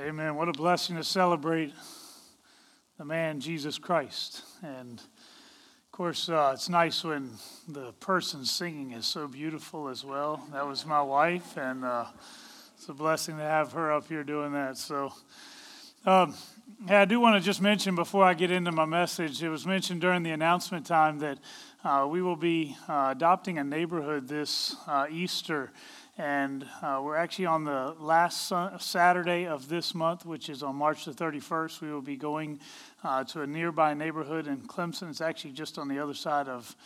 Amen. What a blessing to celebrate the man Jesus Christ. And of course, uh, it's nice when the person singing is so beautiful as well. That was my wife, and uh, it's a blessing to have her up here doing that. So, um, yeah, I do want to just mention before I get into my message, it was mentioned during the announcement time that uh, we will be uh, adopting a neighborhood this uh, Easter and uh, we're actually on the last Saturday of this month, which is on March the 31st. We will be going uh, to a nearby neighborhood in Clemson. It's actually just on the other side of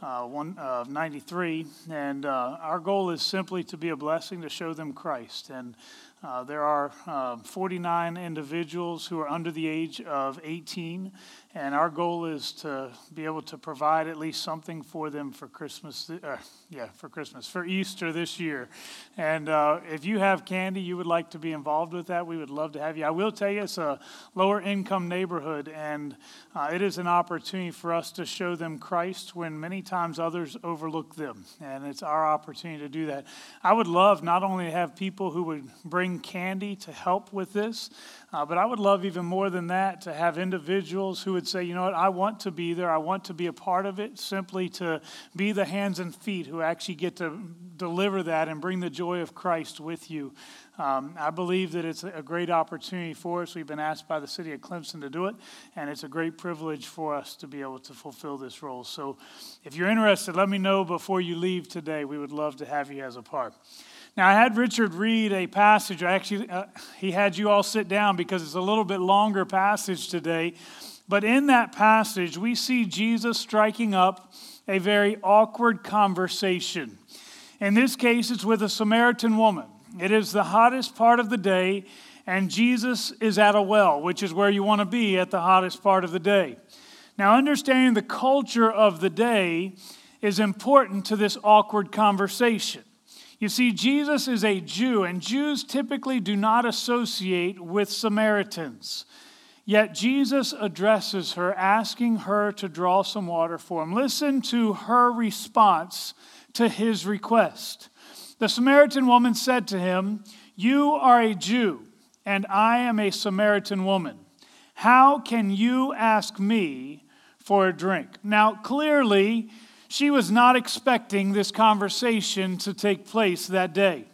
uh, one, uh, 93. And uh, our goal is simply to be a blessing to show them Christ. And uh, there are uh, 49 individuals who are under the age of 18, and our goal is to be able to provide at least something for them for Christmas. Uh, yeah, for Christmas, for Easter this year. And uh, if you have candy you would like to be involved with that, we would love to have you. I will tell you, it's a lower income neighborhood, and uh, it is an opportunity for us to show them Christ when many times others overlook them. And it's our opportunity to do that. I would love not only to have people who would bring candy to help with this. Uh, but I would love even more than that to have individuals who would say, you know what, I want to be there. I want to be a part of it, simply to be the hands and feet who actually get to deliver that and bring the joy of Christ with you. Um, I believe that it's a great opportunity for us. We've been asked by the city of Clemson to do it, and it's a great privilege for us to be able to fulfill this role. So if you're interested, let me know before you leave today. We would love to have you as a part. Now, I had Richard read a passage. Actually, uh, he had you all sit down because it's a little bit longer passage today. But in that passage, we see Jesus striking up a very awkward conversation. In this case, it's with a Samaritan woman. It is the hottest part of the day, and Jesus is at a well, which is where you want to be at the hottest part of the day. Now, understanding the culture of the day is important to this awkward conversation. You see, Jesus is a Jew, and Jews typically do not associate with Samaritans. Yet Jesus addresses her, asking her to draw some water for him. Listen to her response to his request. The Samaritan woman said to him, You are a Jew, and I am a Samaritan woman. How can you ask me for a drink? Now, clearly, she was not expecting this conversation to take place that day.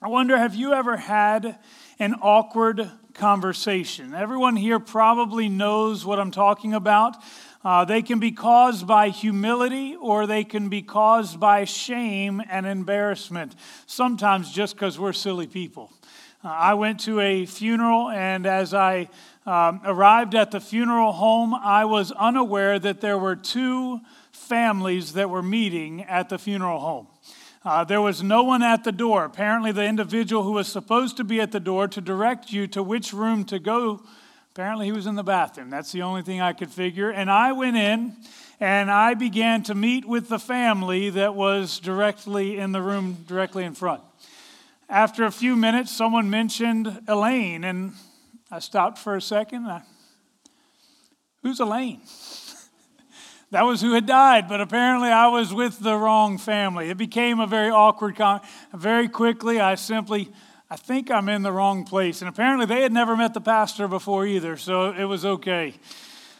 I wonder have you ever had an awkward conversation? Everyone here probably knows what I'm talking about. Uh, they can be caused by humility or they can be caused by shame and embarrassment, sometimes just because we're silly people. Uh, I went to a funeral, and as I um, arrived at the funeral home, I was unaware that there were two families that were meeting at the funeral home. Uh, there was no one at the door. Apparently, the individual who was supposed to be at the door to direct you to which room to go, apparently, he was in the bathroom. That's the only thing I could figure. And I went in and I began to meet with the family that was directly in the room, directly in front. After a few minutes, someone mentioned Elaine, and I stopped for a second. I, Who's Elaine? That was who had died, but apparently I was with the wrong family. It became a very awkward con- very quickly I simply I think I'm in the wrong place. And apparently they had never met the pastor before either, so it was okay.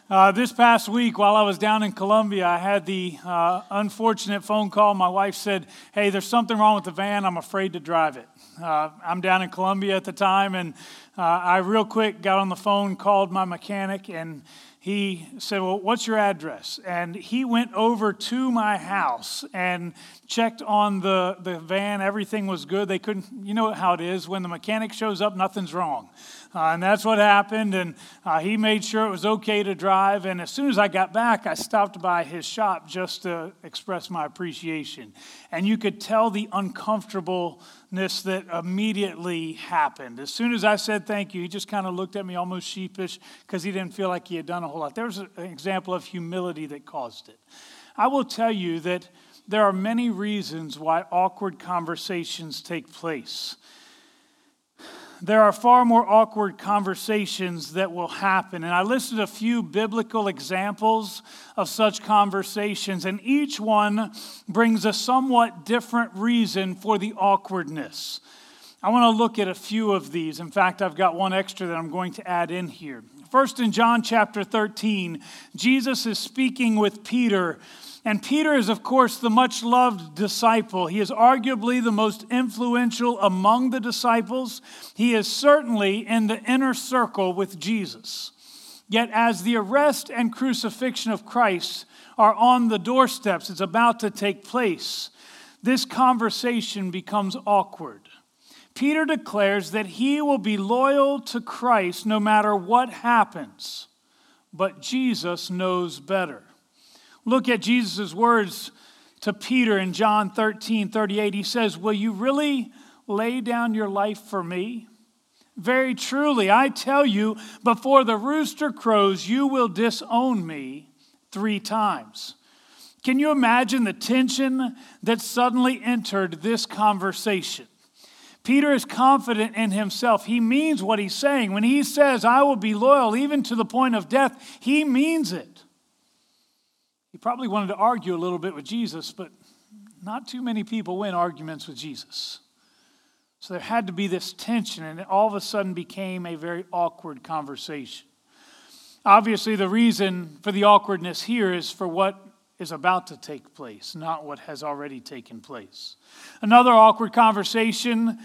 Uh, this past week, while I was down in Columbia, I had the uh, unfortunate phone call. My wife said, Hey, there's something wrong with the van. I'm afraid to drive it. Uh, I'm down in Columbia at the time, and uh, I real quick got on the phone, called my mechanic, and he said, Well, what's your address? And he went over to my house and checked on the, the van. Everything was good. They couldn't, you know how it is. When the mechanic shows up, nothing's wrong. Uh, and that's what happened. And uh, he made sure it was okay to drive. And as soon as I got back, I stopped by his shop just to express my appreciation. And you could tell the uncomfortableness that immediately happened. As soon as I said thank you, he just kind of looked at me almost sheepish because he didn't feel like he had done a whole lot. There was an example of humility that caused it. I will tell you that there are many reasons why awkward conversations take place there are far more awkward conversations that will happen. And I listed a few biblical examples of such conversations, and each one brings a somewhat different reason for the awkwardness. I want to look at a few of these. In fact, I've got one extra that I'm going to add in here. First, in John chapter 13, Jesus is speaking with Peter. And Peter is, of course, the much loved disciple. He is arguably the most influential among the disciples. He is certainly in the inner circle with Jesus. Yet, as the arrest and crucifixion of Christ are on the doorsteps, it's about to take place, this conversation becomes awkward. Peter declares that he will be loyal to Christ no matter what happens, but Jesus knows better. Look at Jesus' words to Peter in John 13 38. He says, Will you really lay down your life for me? Very truly, I tell you, before the rooster crows, you will disown me three times. Can you imagine the tension that suddenly entered this conversation? Peter is confident in himself. He means what he's saying. When he says, I will be loyal even to the point of death, he means it. He probably wanted to argue a little bit with Jesus, but not too many people win arguments with Jesus. So there had to be this tension, and it all of a sudden became a very awkward conversation. Obviously, the reason for the awkwardness here is for what is about to take place, not what has already taken place. Another awkward conversation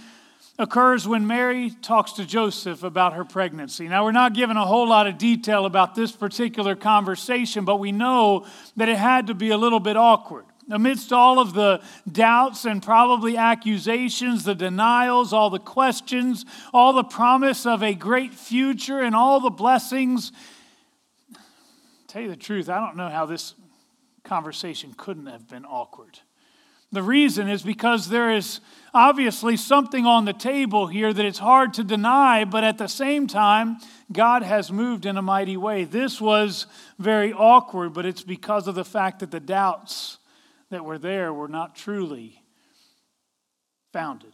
occurs when Mary talks to Joseph about her pregnancy. Now, we're not given a whole lot of detail about this particular conversation, but we know that it had to be a little bit awkward. Amidst all of the doubts and probably accusations, the denials, all the questions, all the promise of a great future, and all the blessings, tell you the truth, I don't know how this conversation couldn't have been awkward. The reason is because there is obviously something on the table here that it's hard to deny, but at the same time, God has moved in a mighty way. This was very awkward, but it's because of the fact that the doubts that were there were not truly founded.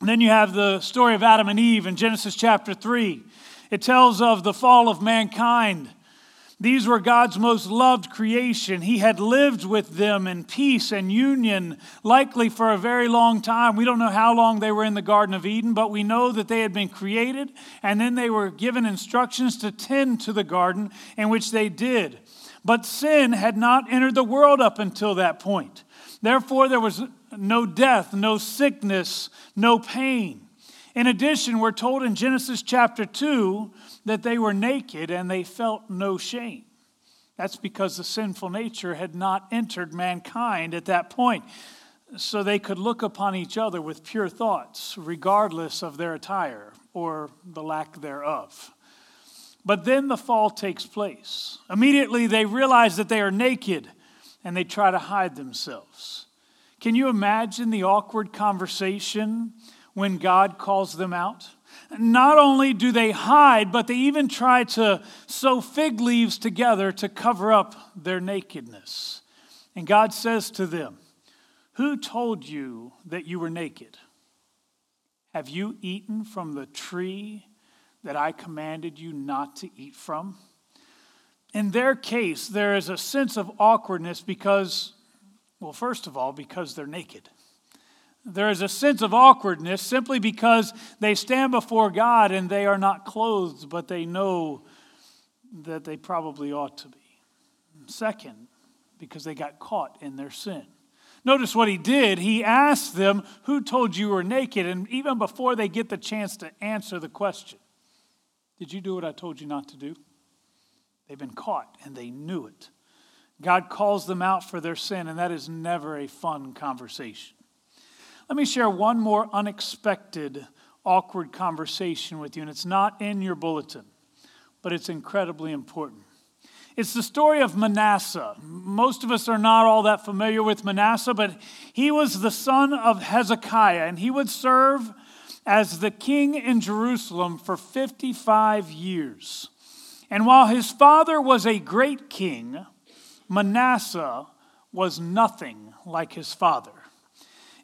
And then you have the story of Adam and Eve in Genesis chapter 3. It tells of the fall of mankind these were God's most loved creation. He had lived with them in peace and union, likely for a very long time. We don't know how long they were in the Garden of Eden, but we know that they had been created, and then they were given instructions to tend to the garden, in which they did. But sin had not entered the world up until that point. Therefore, there was no death, no sickness, no pain. In addition, we're told in Genesis chapter 2 that they were naked and they felt no shame. That's because the sinful nature had not entered mankind at that point. So they could look upon each other with pure thoughts, regardless of their attire or the lack thereof. But then the fall takes place. Immediately they realize that they are naked and they try to hide themselves. Can you imagine the awkward conversation when God calls them out? Not only do they hide, but they even try to sew fig leaves together to cover up their nakedness. And God says to them, Who told you that you were naked? Have you eaten from the tree that I commanded you not to eat from? In their case, there is a sense of awkwardness because, well, first of all, because they're naked. There is a sense of awkwardness simply because they stand before God and they are not clothed, but they know that they probably ought to be. Second, because they got caught in their sin. Notice what he did. He asked them, Who told you were naked? And even before they get the chance to answer the question, Did you do what I told you not to do? They've been caught and they knew it. God calls them out for their sin, and that is never a fun conversation. Let me share one more unexpected, awkward conversation with you, and it's not in your bulletin, but it's incredibly important. It's the story of Manasseh. Most of us are not all that familiar with Manasseh, but he was the son of Hezekiah, and he would serve as the king in Jerusalem for 55 years. And while his father was a great king, Manasseh was nothing like his father.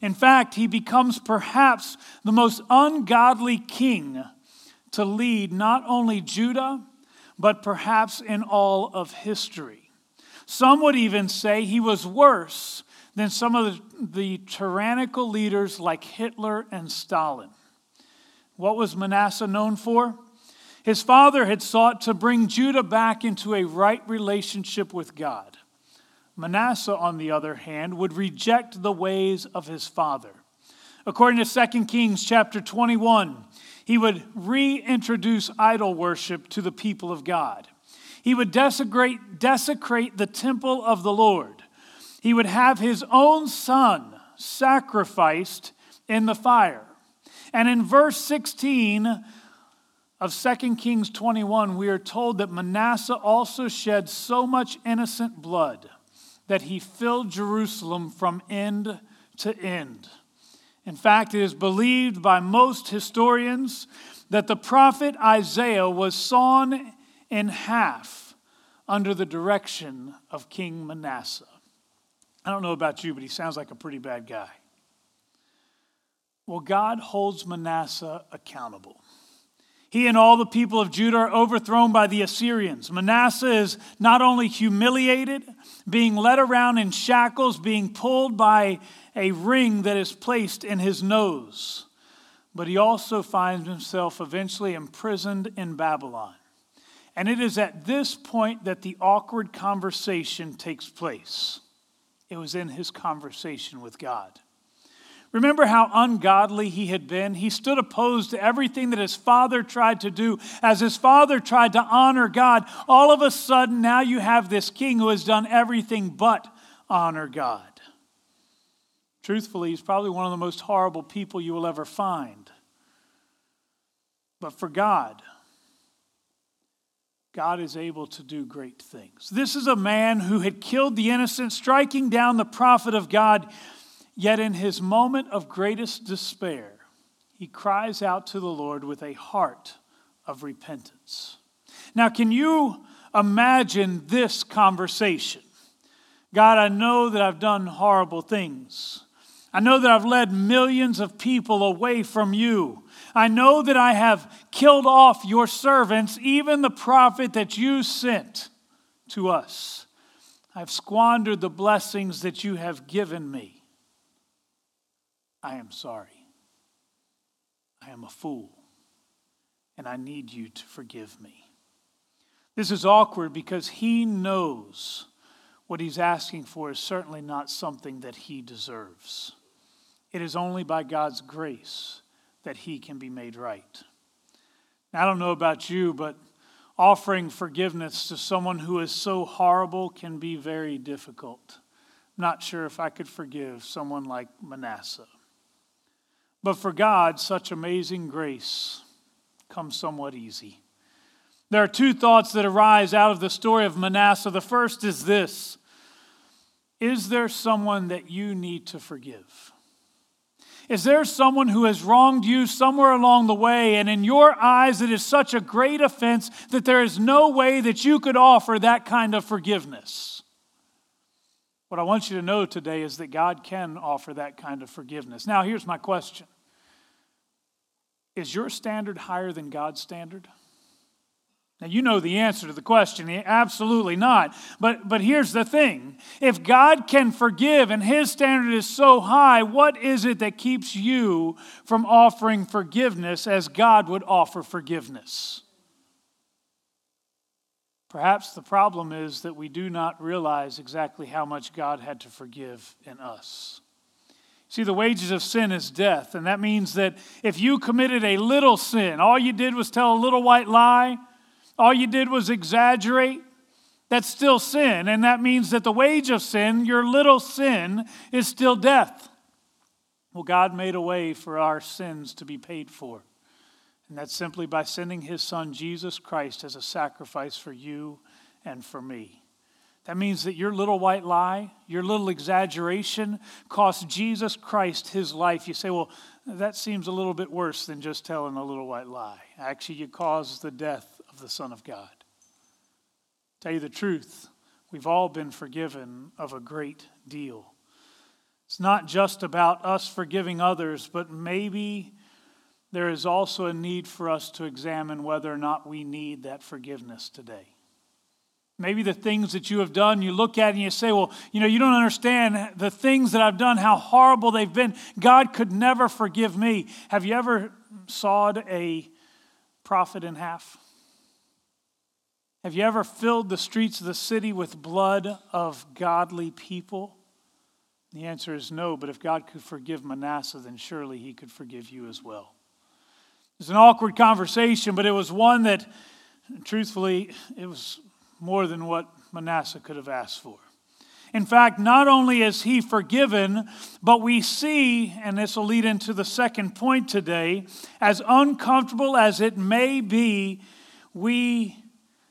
In fact, he becomes perhaps the most ungodly king to lead not only Judah, but perhaps in all of history. Some would even say he was worse than some of the, the tyrannical leaders like Hitler and Stalin. What was Manasseh known for? His father had sought to bring Judah back into a right relationship with God. Manasseh, on the other hand, would reject the ways of his father. According to 2 Kings chapter 21, he would reintroduce idol worship to the people of God. He would desecrate, desecrate the temple of the Lord. He would have his own son sacrificed in the fire. And in verse 16 of 2 Kings 21, we are told that Manasseh also shed so much innocent blood that he filled Jerusalem from end to end. In fact, it is believed by most historians that the prophet Isaiah was sawn in half under the direction of King Manasseh. I don't know about you, but he sounds like a pretty bad guy. Well, God holds Manasseh accountable. He and all the people of Judah are overthrown by the Assyrians. Manasseh is not only humiliated, being led around in shackles, being pulled by a ring that is placed in his nose, but he also finds himself eventually imprisoned in Babylon. And it is at this point that the awkward conversation takes place. It was in his conversation with God. Remember how ungodly he had been? He stood opposed to everything that his father tried to do. As his father tried to honor God, all of a sudden now you have this king who has done everything but honor God. Truthfully, he's probably one of the most horrible people you will ever find. But for God, God is able to do great things. This is a man who had killed the innocent, striking down the prophet of God Yet in his moment of greatest despair, he cries out to the Lord with a heart of repentance. Now, can you imagine this conversation? God, I know that I've done horrible things. I know that I've led millions of people away from you. I know that I have killed off your servants, even the prophet that you sent to us. I've squandered the blessings that you have given me. I am sorry. I am a fool, and I need you to forgive me. This is awkward because he knows what he's asking for is certainly not something that he deserves. It is only by God's grace that he can be made right. Now, I don't know about you, but offering forgiveness to someone who is so horrible can be very difficult. I'm not sure if I could forgive someone like Manasseh. But for God, such amazing grace comes somewhat easy. There are two thoughts that arise out of the story of Manasseh. The first is this Is there someone that you need to forgive? Is there someone who has wronged you somewhere along the way, and in your eyes it is such a great offense that there is no way that you could offer that kind of forgiveness? What I want you to know today is that God can offer that kind of forgiveness. Now, here's my question Is your standard higher than God's standard? Now, you know the answer to the question. Eh, absolutely not. But, but here's the thing if God can forgive and his standard is so high, what is it that keeps you from offering forgiveness as God would offer forgiveness? Perhaps the problem is that we do not realize exactly how much God had to forgive in us. See, the wages of sin is death, and that means that if you committed a little sin, all you did was tell a little white lie, all you did was exaggerate, that's still sin. And that means that the wage of sin, your little sin, is still death. Well, God made a way for our sins to be paid for. And that's simply by sending his son Jesus Christ as a sacrifice for you and for me. That means that your little white lie, your little exaggeration, cost Jesus Christ his life. You say, well, that seems a little bit worse than just telling a little white lie. Actually, you caused the death of the Son of God. Tell you the truth, we've all been forgiven of a great deal. It's not just about us forgiving others, but maybe there is also a need for us to examine whether or not we need that forgiveness today. Maybe the things that you have done, you look at and you say, Well, you know, you don't understand the things that I've done, how horrible they've been. God could never forgive me. Have you ever sawed a prophet in half? Have you ever filled the streets of the city with blood of godly people? The answer is no, but if God could forgive Manasseh, then surely he could forgive you as well. It's an awkward conversation, but it was one that, truthfully, it was more than what Manasseh could have asked for. In fact, not only is he forgiven, but we see, and this will lead into the second point today, as uncomfortable as it may be, we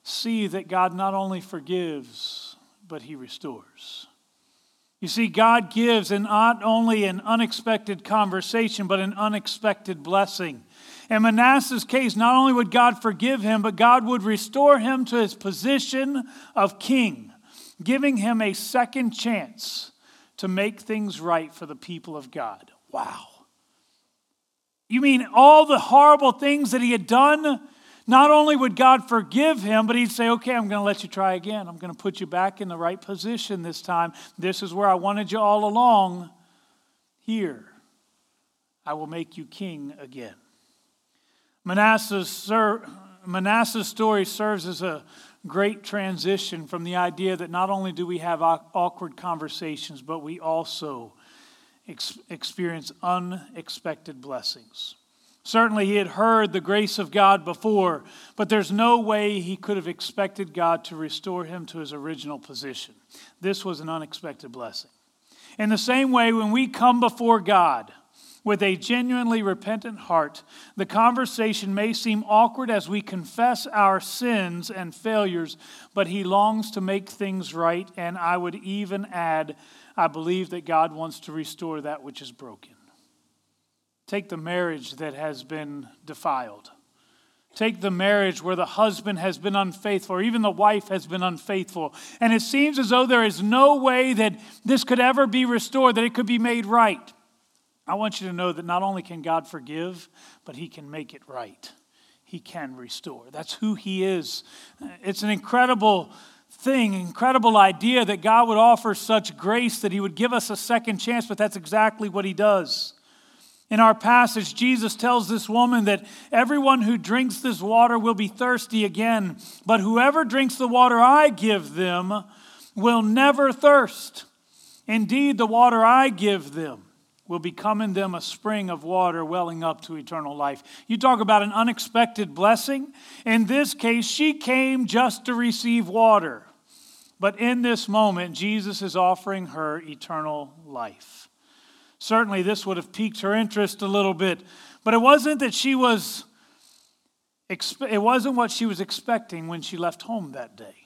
see that God not only forgives, but he restores. You see, God gives in not only an unexpected conversation, but an unexpected blessing. In Manasseh's case, not only would God forgive him, but God would restore him to his position of king giving him a second chance to make things right for the people of God. Wow. You mean all the horrible things that he had done? Not only would God forgive him, but he'd say, okay, I'm going to let you try again. I'm going to put you back in the right position this time. This is where I wanted you all along. Here, I will make you king again. Manasseh's, Manasseh's story serves as a great transition from the idea that not only do we have awkward conversations, but we also ex- experience unexpected blessings. Certainly, he had heard the grace of God before, but there's no way he could have expected God to restore him to his original position. This was an unexpected blessing. In the same way, when we come before God, with a genuinely repentant heart, the conversation may seem awkward as we confess our sins and failures, but He longs to make things right. And I would even add, I believe that God wants to restore that which is broken. Take the marriage that has been defiled. Take the marriage where the husband has been unfaithful, or even the wife has been unfaithful. And it seems as though there is no way that this could ever be restored, that it could be made right. I want you to know that not only can God forgive, but He can make it right. He can restore. That's who He is. It's an incredible thing, incredible idea that God would offer such grace that He would give us a second chance, but that's exactly what He does. In our passage, Jesus tells this woman that everyone who drinks this water will be thirsty again, but whoever drinks the water I give them will never thirst. Indeed, the water I give them will become in them a spring of water welling up to eternal life. You talk about an unexpected blessing. In this case, she came just to receive water. But in this moment, Jesus is offering her eternal life. Certainly, this would have piqued her interest a little bit, but it wasn't that she was, it wasn't what she was expecting when she left home that day.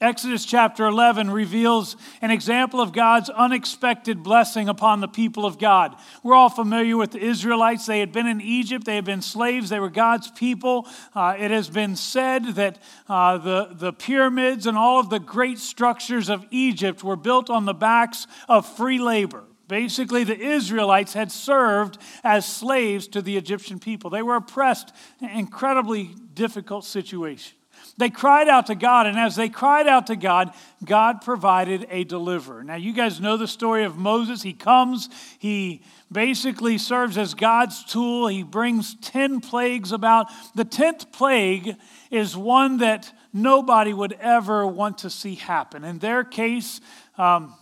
Exodus chapter 11 reveals an example of God's unexpected blessing upon the people of God. We're all familiar with the Israelites. They had been in Egypt, they had been slaves, they were God's people. Uh, it has been said that uh, the, the pyramids and all of the great structures of Egypt were built on the backs of free labor. Basically, the Israelites had served as slaves to the Egyptian people. They were oppressed, incredibly difficult situation. They cried out to God, and as they cried out to God, God provided a deliverer. Now, you guys know the story of Moses. He comes, he basically serves as God's tool. He brings 10 plagues about. The 10th plague is one that nobody would ever want to see happen. In their case, um,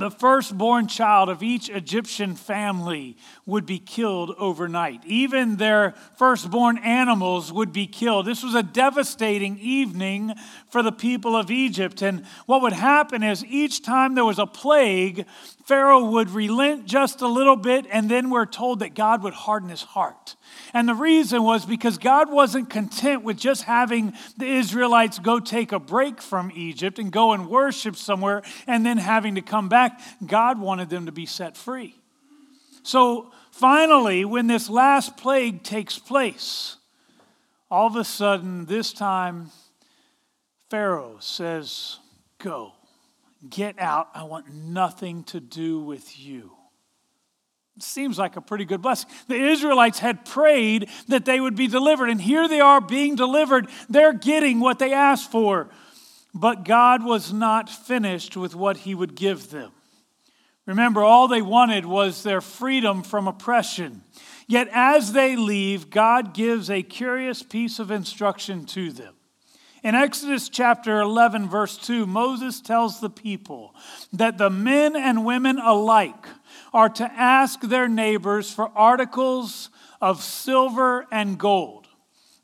the firstborn child of each Egyptian family would be killed overnight. Even their firstborn animals would be killed. This was a devastating evening for the people of Egypt. And what would happen is each time there was a plague, Pharaoh would relent just a little bit, and then we're told that God would harden his heart. And the reason was because God wasn't content with just having the Israelites go take a break from Egypt and go and worship somewhere and then having to come back. God wanted them to be set free. So finally, when this last plague takes place, all of a sudden, this time, Pharaoh says, Go, get out. I want nothing to do with you. Seems like a pretty good blessing. The Israelites had prayed that they would be delivered, and here they are being delivered. They're getting what they asked for. But God was not finished with what He would give them. Remember, all they wanted was their freedom from oppression. Yet as they leave, God gives a curious piece of instruction to them. In Exodus chapter 11, verse 2, Moses tells the people that the men and women alike are to ask their neighbors for articles of silver and gold.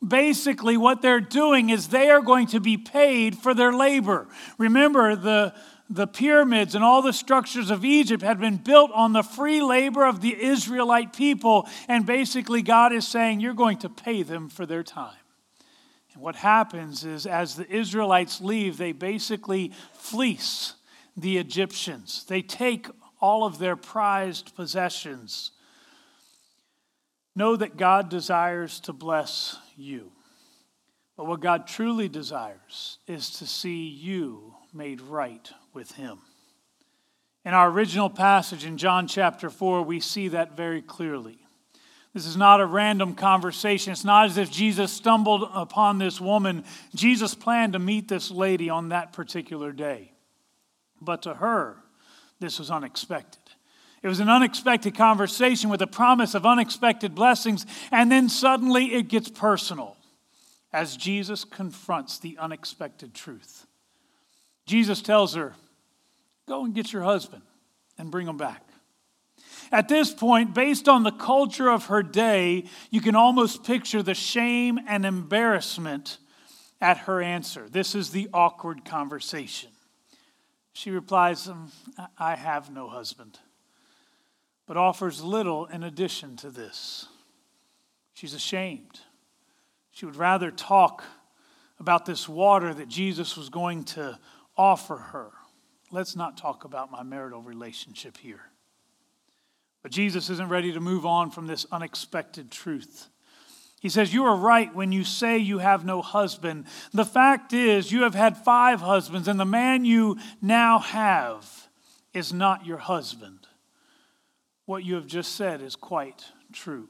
Basically, what they're doing is they are going to be paid for their labor. Remember, the, the pyramids and all the structures of Egypt had been built on the free labor of the Israelite people. And basically, God is saying, You're going to pay them for their time. What happens is, as the Israelites leave, they basically fleece the Egyptians. They take all of their prized possessions. Know that God desires to bless you. But what God truly desires is to see you made right with Him. In our original passage in John chapter 4, we see that very clearly. This is not a random conversation. It's not as if Jesus stumbled upon this woman. Jesus planned to meet this lady on that particular day. But to her, this was unexpected. It was an unexpected conversation with a promise of unexpected blessings, and then suddenly it gets personal as Jesus confronts the unexpected truth. Jesus tells her, Go and get your husband and bring him back. At this point, based on the culture of her day, you can almost picture the shame and embarrassment at her answer. This is the awkward conversation. She replies, um, I have no husband, but offers little in addition to this. She's ashamed. She would rather talk about this water that Jesus was going to offer her. Let's not talk about my marital relationship here. But Jesus isn't ready to move on from this unexpected truth. He says, You are right when you say you have no husband. The fact is, you have had five husbands, and the man you now have is not your husband. What you have just said is quite true.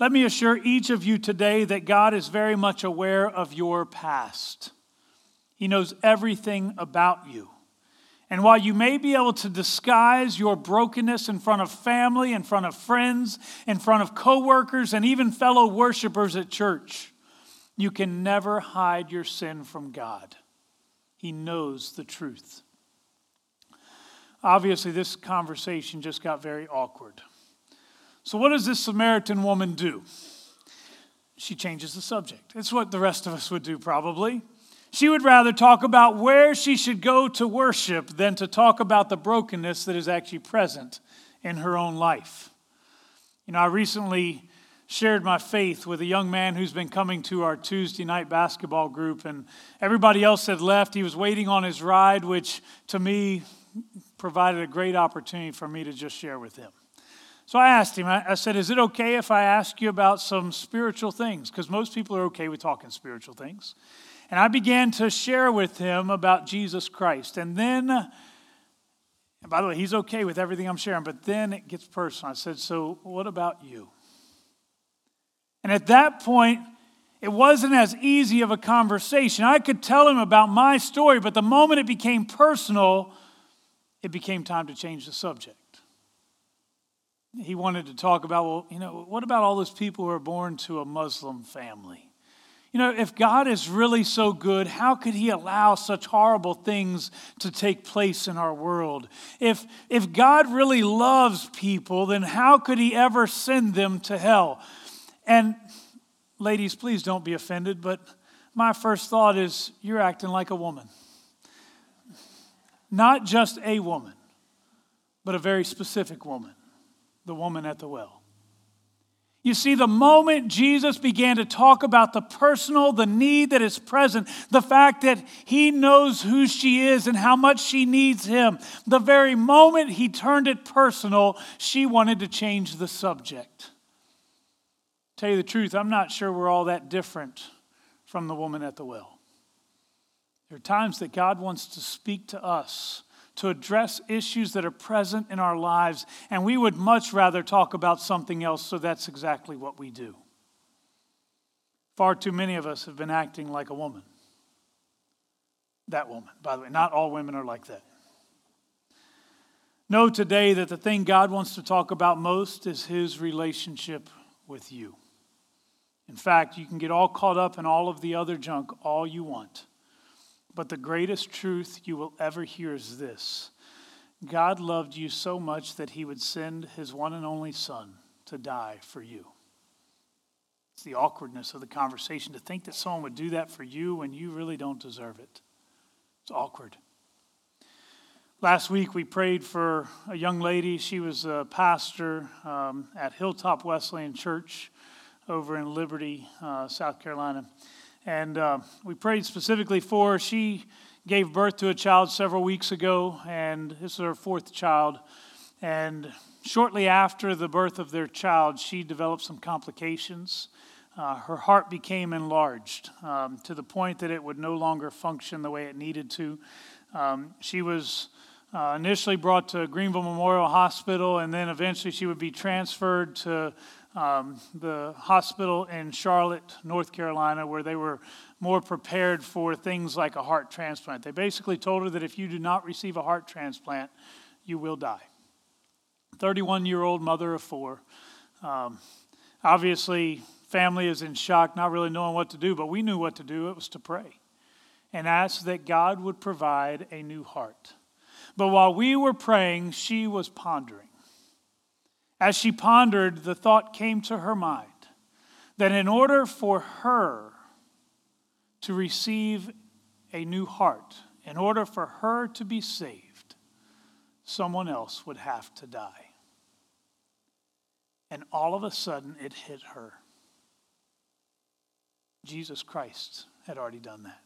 Let me assure each of you today that God is very much aware of your past. He knows everything about you. And while you may be able to disguise your brokenness in front of family, in front of friends, in front of coworkers, and even fellow worshipers at church, you can never hide your sin from God. He knows the truth. Obviously, this conversation just got very awkward. So, what does this Samaritan woman do? She changes the subject. It's what the rest of us would do, probably. She would rather talk about where she should go to worship than to talk about the brokenness that is actually present in her own life. You know, I recently shared my faith with a young man who's been coming to our Tuesday night basketball group, and everybody else had left. He was waiting on his ride, which to me provided a great opportunity for me to just share with him. So I asked him, I said, Is it okay if I ask you about some spiritual things? Because most people are okay with talking spiritual things. And I began to share with him about Jesus Christ. And then, and by the way, he's okay with everything I'm sharing, but then it gets personal. I said, So what about you? And at that point, it wasn't as easy of a conversation. I could tell him about my story, but the moment it became personal, it became time to change the subject. He wanted to talk about, well, you know, what about all those people who are born to a Muslim family? You know, if God is really so good, how could He allow such horrible things to take place in our world? If, if God really loves people, then how could He ever send them to hell? And, ladies, please don't be offended, but my first thought is you're acting like a woman. Not just a woman, but a very specific woman, the woman at the well. You see, the moment Jesus began to talk about the personal, the need that is present, the fact that he knows who she is and how much she needs him, the very moment he turned it personal, she wanted to change the subject. Tell you the truth, I'm not sure we're all that different from the woman at the well. There are times that God wants to speak to us to address issues that are present in our lives, and we would much rather talk about something else, so that's exactly what we do. Far too many of us have been acting like a woman. That woman, by the way, not all women are like that. Know today that the thing God wants to talk about most is his relationship with you. In fact, you can get all caught up in all of the other junk all you want. But the greatest truth you will ever hear is this God loved you so much that he would send his one and only Son to die for you. It's the awkwardness of the conversation to think that someone would do that for you when you really don't deserve it. It's awkward. Last week, we prayed for a young lady. She was a pastor um, at Hilltop Wesleyan Church over in Liberty, uh, South Carolina. And uh, we prayed specifically for her. She gave birth to a child several weeks ago, and this is her fourth child. And shortly after the birth of their child, she developed some complications. Uh, her heart became enlarged um, to the point that it would no longer function the way it needed to. Um, she was uh, initially brought to Greenville Memorial Hospital, and then eventually she would be transferred to um, the hospital in Charlotte, North Carolina, where they were more prepared for things like a heart transplant. They basically told her that if you do not receive a heart transplant, you will die. 31 year old mother of four. Um, obviously, family is in shock, not really knowing what to do, but we knew what to do. It was to pray and ask that God would provide a new heart. But while we were praying, she was pondering. As she pondered, the thought came to her mind that in order for her to receive a new heart, in order for her to be saved, someone else would have to die. And all of a sudden, it hit her. Jesus Christ had already done that.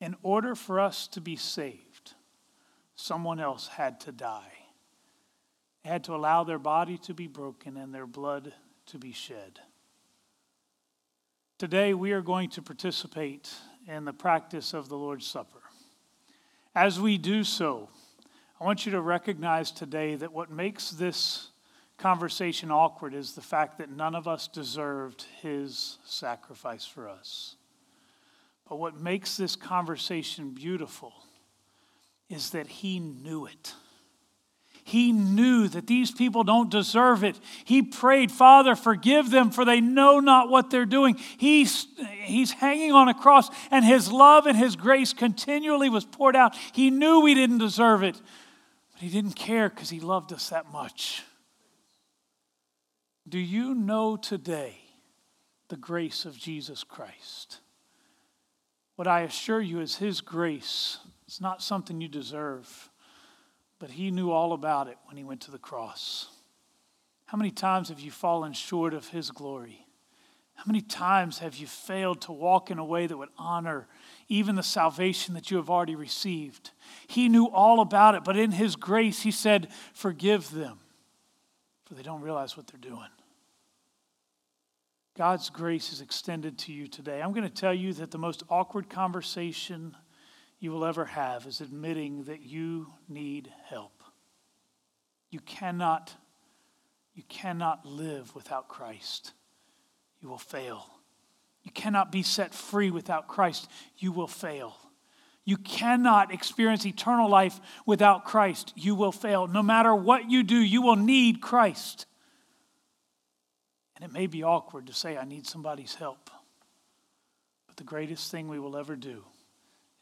In order for us to be saved, someone else had to die. Had to allow their body to be broken and their blood to be shed. Today, we are going to participate in the practice of the Lord's Supper. As we do so, I want you to recognize today that what makes this conversation awkward is the fact that none of us deserved his sacrifice for us. But what makes this conversation beautiful is that he knew it. He knew that these people don't deserve it. He prayed, Father, forgive them, for they know not what they're doing. He's, he's hanging on a cross, and his love and his grace continually was poured out. He knew we didn't deserve it, but he didn't care because he loved us that much. Do you know today the grace of Jesus Christ? What I assure you is His grace. It's not something you deserve, but He knew all about it when He went to the cross. How many times have you fallen short of His glory? How many times have you failed to walk in a way that would honor even the salvation that you have already received? He knew all about it, but in His grace, He said, Forgive them, for they don't realize what they're doing. God's grace is extended to you today. I'm going to tell you that the most awkward conversation you will ever have is admitting that you need help. You cannot you cannot live without Christ. You will fail. You cannot be set free without Christ. You will fail. You cannot experience eternal life without Christ. You will fail. No matter what you do, you will need Christ. And it may be awkward to say, I need somebody's help. But the greatest thing we will ever do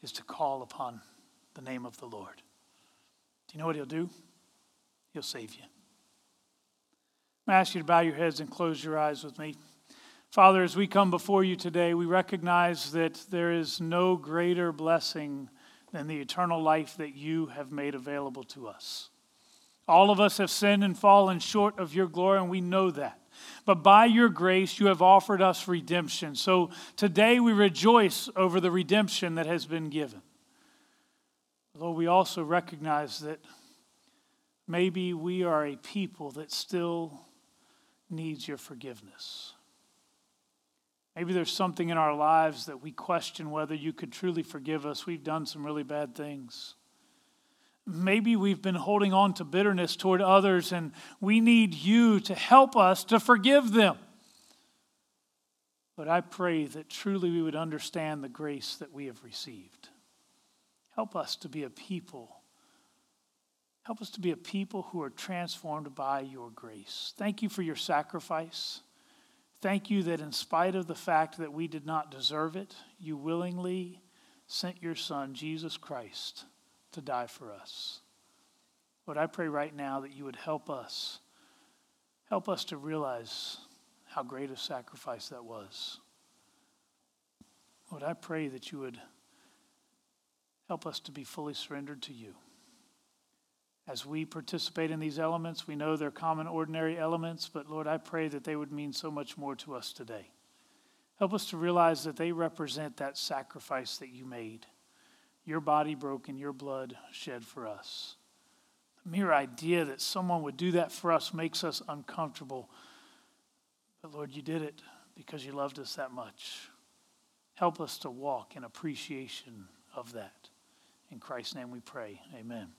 is to call upon the name of the Lord. Do you know what He'll do? He'll save you. I ask you to bow your heads and close your eyes with me. Father, as we come before you today, we recognize that there is no greater blessing than the eternal life that you have made available to us. All of us have sinned and fallen short of your glory, and we know that. But by your grace, you have offered us redemption. So today we rejoice over the redemption that has been given. Although we also recognize that maybe we are a people that still needs your forgiveness. Maybe there's something in our lives that we question whether you could truly forgive us. We've done some really bad things. Maybe we've been holding on to bitterness toward others, and we need you to help us to forgive them. But I pray that truly we would understand the grace that we have received. Help us to be a people Help us to be a people who are transformed by your grace. Thank you for your sacrifice. Thank you that in spite of the fact that we did not deserve it, you willingly sent your Son, Jesus Christ, to die for us. Lord, I pray right now that you would help us, help us to realize how great a sacrifice that was. Lord, I pray that you would help us to be fully surrendered to you. As we participate in these elements, we know they're common, ordinary elements, but Lord, I pray that they would mean so much more to us today. Help us to realize that they represent that sacrifice that you made, your body broken, your blood shed for us. The mere idea that someone would do that for us makes us uncomfortable. But Lord, you did it because you loved us that much. Help us to walk in appreciation of that. In Christ's name we pray. Amen.